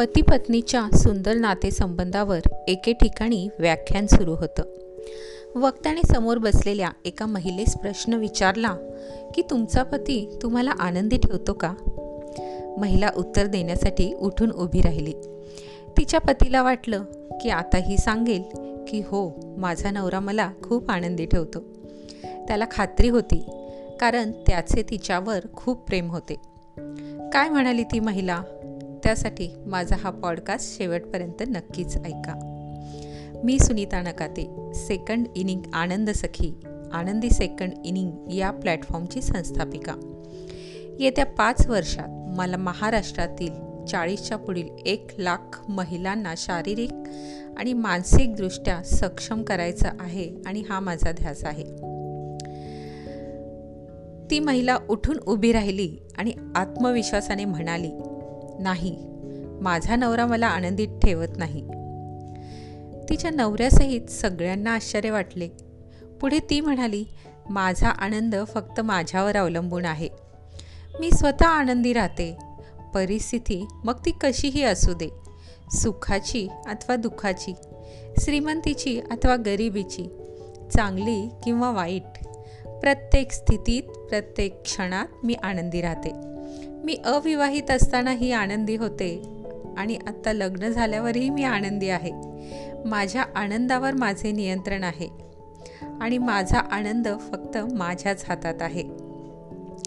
पती पत्नीच्या सुंदर नातेसंबंधावर एके ठिकाणी व्याख्यान सुरू होतं. वक्त्याने समोर बसलेल्या एका महिलेस प्रश्न विचारला की तुमचा पती तुम्हाला आनंदी ठेवतो का? महिला उत्तर देण्यासाठी उठून उभी राहिली. तिच्या पतीला वाटलं की आता ही सांगेल की हो माझा नवरा मला खूप आनंदी ठेवतो. त्याला खात्री होती कारण त्याचे तिच्यावर खूप प्रेम होते. काय म्हणाली ती महिला? त्यासाठी माझा हा पॉडकास्ट शेवटपर्यंत नक्कीच ऐका. मी सुनीता नकाते सेकंड इनिंग आनंद सखी आनंदी सेकंड इनिंग या प्लॅटफॉर्मची संस्थापिका. येत्या पाच वर्षात मला महाराष्ट्रातील चाळीसच्या पुढील एक लाख महिलांना शारीरिक आणि मानसिकदृष्ट्या सक्षम करायचं आहे आणि हा माझा ध्यास आहे. ती महिला उठून उभी राहिली आणि आत्मविश्वासाने म्हणाली नाही. माझा नवरा मला आनंदीत ठेवत नाही. तिच्या नवऱ्यासहित सगळ्यांना आश्चर्य वाटले. पुढे ती म्हणाली माझा आनंद फक्त माझ्यावर अवलंबून आहे. मी स्वतः आनंदी राहते. परिस्थिती मग ती कशीही असू दे. सुखाची अथवा दुःखाची श्रीमंतीची अथवा गरिबीची चांगली किंवा वाईट प्रत्येक स्थितीत प्रत्येक क्षणात मी आनंदी राहते. मी अविवाहित असतानाही आनंदी होते आणि आत्ता लग्न झाल्यावरही मी आनंदी आहे. माझ्या आनंदावर माझे नियंत्रण आहे आणि माझा आनंद फक्त माझ्याच हातात आहे.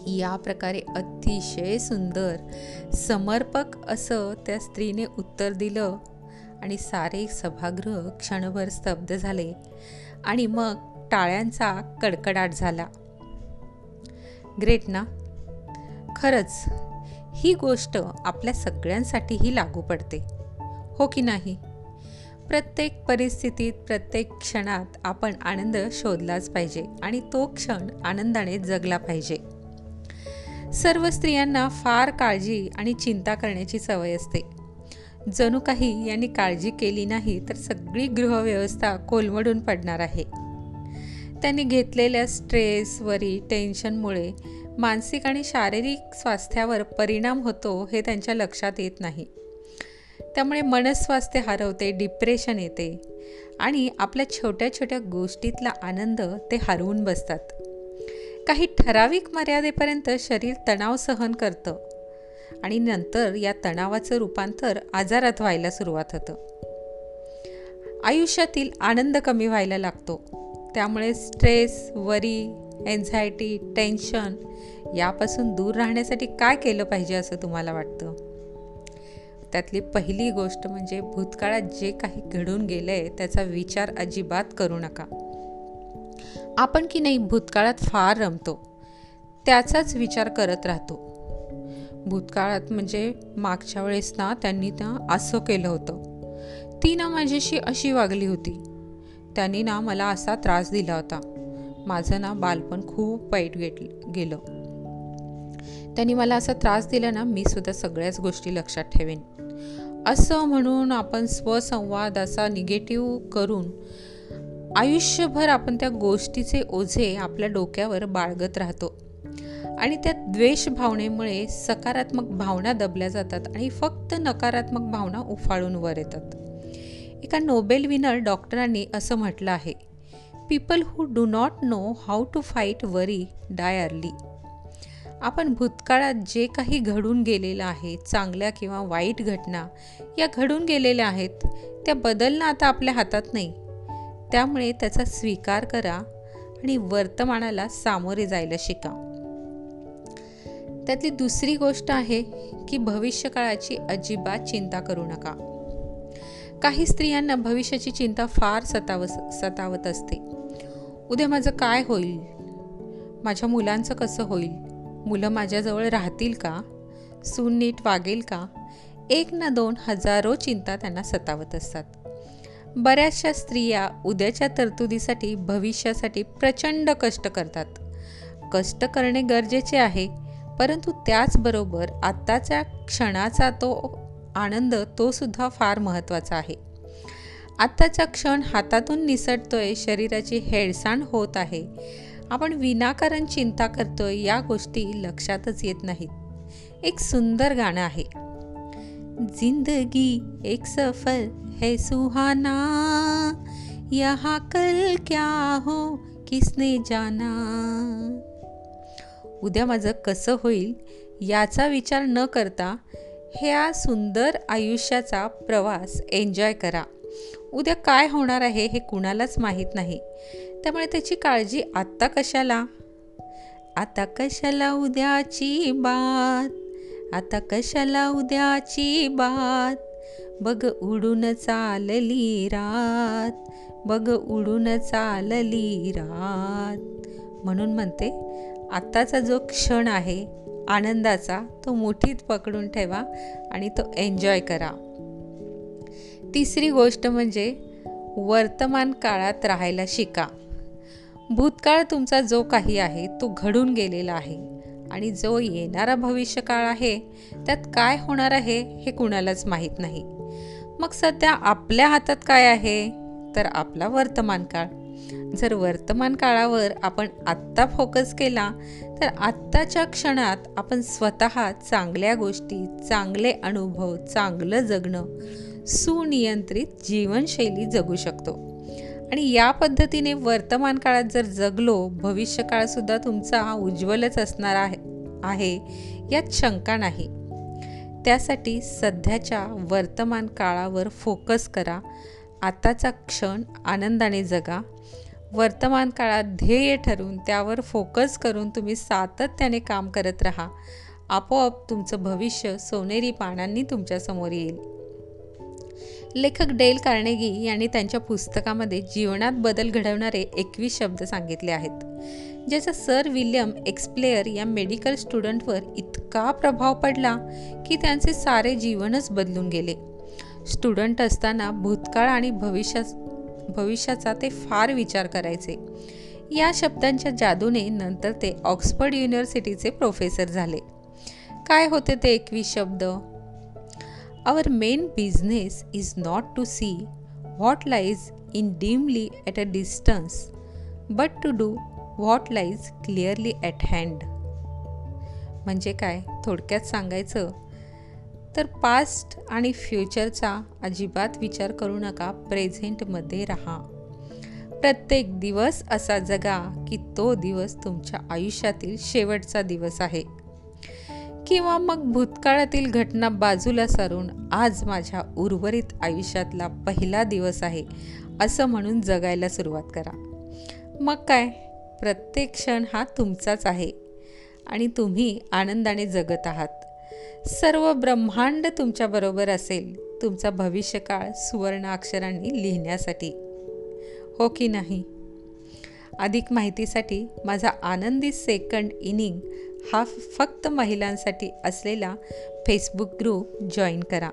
या प्रकारे अतिशय सुंदर समर्पक असं त्या स्त्रीने उत्तर दिलं आणि सारे सभागृह क्षणभर स्तब्ध झाले आणि मग टाळ्यांचा कडकडाट झाला. ग्रेट ना खरंच ही गोष्ट आपल्या सगळ्यांसाठीही लागू पडते. हो की नाही? प्रत्येक परिस्थितीत प्रत्येक क्षणात आपण आनंद शोधलाच पाहिजे आणि तो क्षण आनंदाने जगला पाहिजे. सर्व स्त्रियांना फार काळजी आणि चिंता करण्याची सवय असते. जणू काही यांनी काळजी केली नाही तर सगळी गृहव्यवस्था कोलमडून पडणार आहे. त्यांनी घेतलेल्या स्ट्रेस वरी टेन्शनमुळे मानसिक आणि शारीरिक स्वास्थ्यावर परिणाम होतो हे त्यांच्या लक्षात येत नाही. त्यामुळे मनस्वास्थ्य हरवते डिप्रेशन येते आणि आपल्या छोट्या छोट्या गोष्टीतला आनंद ते हरवून बसतात. काही ठराविक मर्यादेपर्यंत शरीर तणाव सहन करतं आणि नंतर या तणावाचं रूपांतर आजारात व्हायला सुरुवात होतं. आयुष्यातील आनंद कमी व्हायला लागतो. त्यामुळे स्ट्रेस वरी एन्झायटी टेन्शन यापासून दूर राहण्यासाठी काय केलं पाहिजे असं तुम्हाला वाटतं? त्यातली पहिली गोष्ट म्हणजे भूतकाळात जे काही घडून गेलं आहे त्याचा विचार अजिबात करू नका. आपण की नाही भूतकाळात फार रमतो त्याचाच विचार करत राहतो. भूतकाळात म्हणजे मागच्या वेळेस ना त्यांनी ना असं केलं होतं. ती ना माझ्याशी अशी वागली होती. त्यांनी ना मला असा त्रास दिला होता. माझं ना बालपण खूप वाईट गेट गेलं. त्यांनी मला असा त्रास दिला ना मी सुद्धा सगळ्याच गोष्टी लक्षात ठेवेन. असं म्हणून आपण स्वसंवाद असा निगेटिव्ह करून आयुष्यभर आपण त्या गोष्टीचे ओझे आपल्या डोक्यावर बाळगत राहतो. आणि त्या द्वेष भावनेमुळे सकारात्मक भावना दबल्या जातात आणि फक्त नकारात्मक भावना उफाळून वर येतात. एका नोबेल विनर डॉक्टरांनी असं म्हटलं आहे people who do not know how to fight worry die early आपण भूतकाळात जे काही घडून गेलेलं आहे चांगल्या किंवा वाईट घटना या घडून गेलेल्या आहेत त्या बदलणं आता आपल्या हातात नाही. त्यामुळे त्याचा स्वीकार करा आणि वर्तमानाला सामोरे जायला शिका. त्यातली दुसरी गोष्ट आहे की भविष्यकाळाची अजिबात चिंता करू नका. काही स्त्रियांना भविष्याची चिंता फार सताव सतावत असते. उद्या माझं काय होईल? माझ्या मुलांचं कसं होईल? मुलं माझ्याजवळ राहतील का? सून नीट वागेल का? एक ना दोन हजारो चिंता त्यांना सतावत असतात. बऱ्याचशा स्त्रिया उद्याच्या तरतुदीसाठी भविष्यासाठी प्रचंड कष्ट करतात. कष्ट करणे गरजेचे आहे परंतु त्याचबरोबर आत्ताच्या क्षणाचा तो आनंद तो सुद्धा फार महत्त्वाचा आहे. आत्ताचा क्षण हातातून निसटतोय शरीराची हेळसांड होत आहे. आपण विनाकारण चिंता करतोय या गोष्टी लक्षातच येत नाहीत. एक सुंदर गाणं आहे. जिंदगी एक सफर है सुहाना यहाँ कल क्या हो किसने जाना? उद्या माझं कसं होईल याचा विचार न करता ह्या सुंदर आयुष्याचा प्रवास एन्जॉय करा. उद्या काय होणार आहे हे कुणालाच माहीत नाही. त्यामुळे त्याची काळजी आत्ता कशाला? आता कशाला उद्याची बात? आता कशाला उद्याची बात? बघ उडून चालली रात. बघ उडून चालली रात. म्हणून म्हणते आत्ताचा जो क्षण आहे आनंदाचा तो मुठीत पकडून ठेवा आणि तो एन्जॉय करा. तिसरी गोष्ट म्हणजे वर्तमान काळात राहायला शिका. भूतकाळ तुमचा जो काही आहे तो घडून गेलेला आहे आणि जो येणारा भविष्यकाळ आहे त्यात काय होणार आहे हे कुणालाच माहीत नाही. मग सध्या आपल्या हातात काय आहे? तर आपला वर्तमान काळ. जर वर्तमान काळावर आपण आत्ता फोकस केला तर आत्ताच्या क्षणात आपण स्वतः चांगल्या गोष्टी चांगले अनुभव चांगलं जगणं सुनियंत्रित जीवनशैली जगू शकतो. आणि या पद्धतीने वर्तमान काळात जर जगलो भविष्यकाळसुद्धा तुमचा उज्ज्वलच असणार आहे आहे यात शंका नाही. त्यासाठी सध्याच्या वर्तमान काळावर फोकस करा. आताचा क्षण आनंदाने जगा. वर्तमान काळात ध्येय ठरवून त्यावर फोकस करून तुम्ही सातत्याने काम करत राहा. आपोआप तुमचं भविष्य सोनेरी पानांनी तुमच्यासमोर येईल. लेखक डेल कार्नेगी यांनी त्यांच्या पुस्तकामध्ये जीवनात बदल घडवणारे एकवीस शब्द सांगितले आहेत ज्याचा सर विल्यम एक्सप्लेअर या मेडिकल स्टुडंटवर इतका प्रभाव पडला की त्यांचे सारे जीवनच बदलून गेले. स्टुडंट असताना भूतकाळ आणि भविष्या भविष्याचा ते फार विचार करायचे. या शब्दांच्या जादूने नंतर ते ऑक्सफर्ड युनिव्हर्सिटीचे प्रोफेसर झाले. काय होते ते एकवीस शब्द? Our main business is not to see what lies in dimly at a distance but to do what lies clearly at hand म्हणजे काय? थोडक्यात सांगायचं तर पास्ट आणि फ्युचरचा अजिबात विचार करू नका प्रेझेंटमध्ये राहा. प्रत्येक दिवस असा जगा की तो दिवस तुमच्या आयुष्यातील शेवटचा दिवस आहे. किंवा मग भूतकाळातील घटना बाजूला सारून आज माझ्या उर्वरित आयुष्यातला पहिला दिवस आहे असं म्हणून जगायला सुरुवात करा. मग काय? प्रत्येक क्षण हा तुमचाच आहे आणि तुम्ही आनंदाने जगत आहात. सर्व ब्रह्मांड तुमच्याबरोबर असेल तुमचा भविष्यकाळ सुवर्ण अक्षरांनी लिहिण्यासाठी. हो की नाही? अधिक माहितीसाठी माझा आनंदी सेकंड इनिंग हा फक्त महिलांसाठी असलेला फेसबुक ग्रुप जॉईन करा.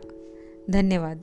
धन्यवाद.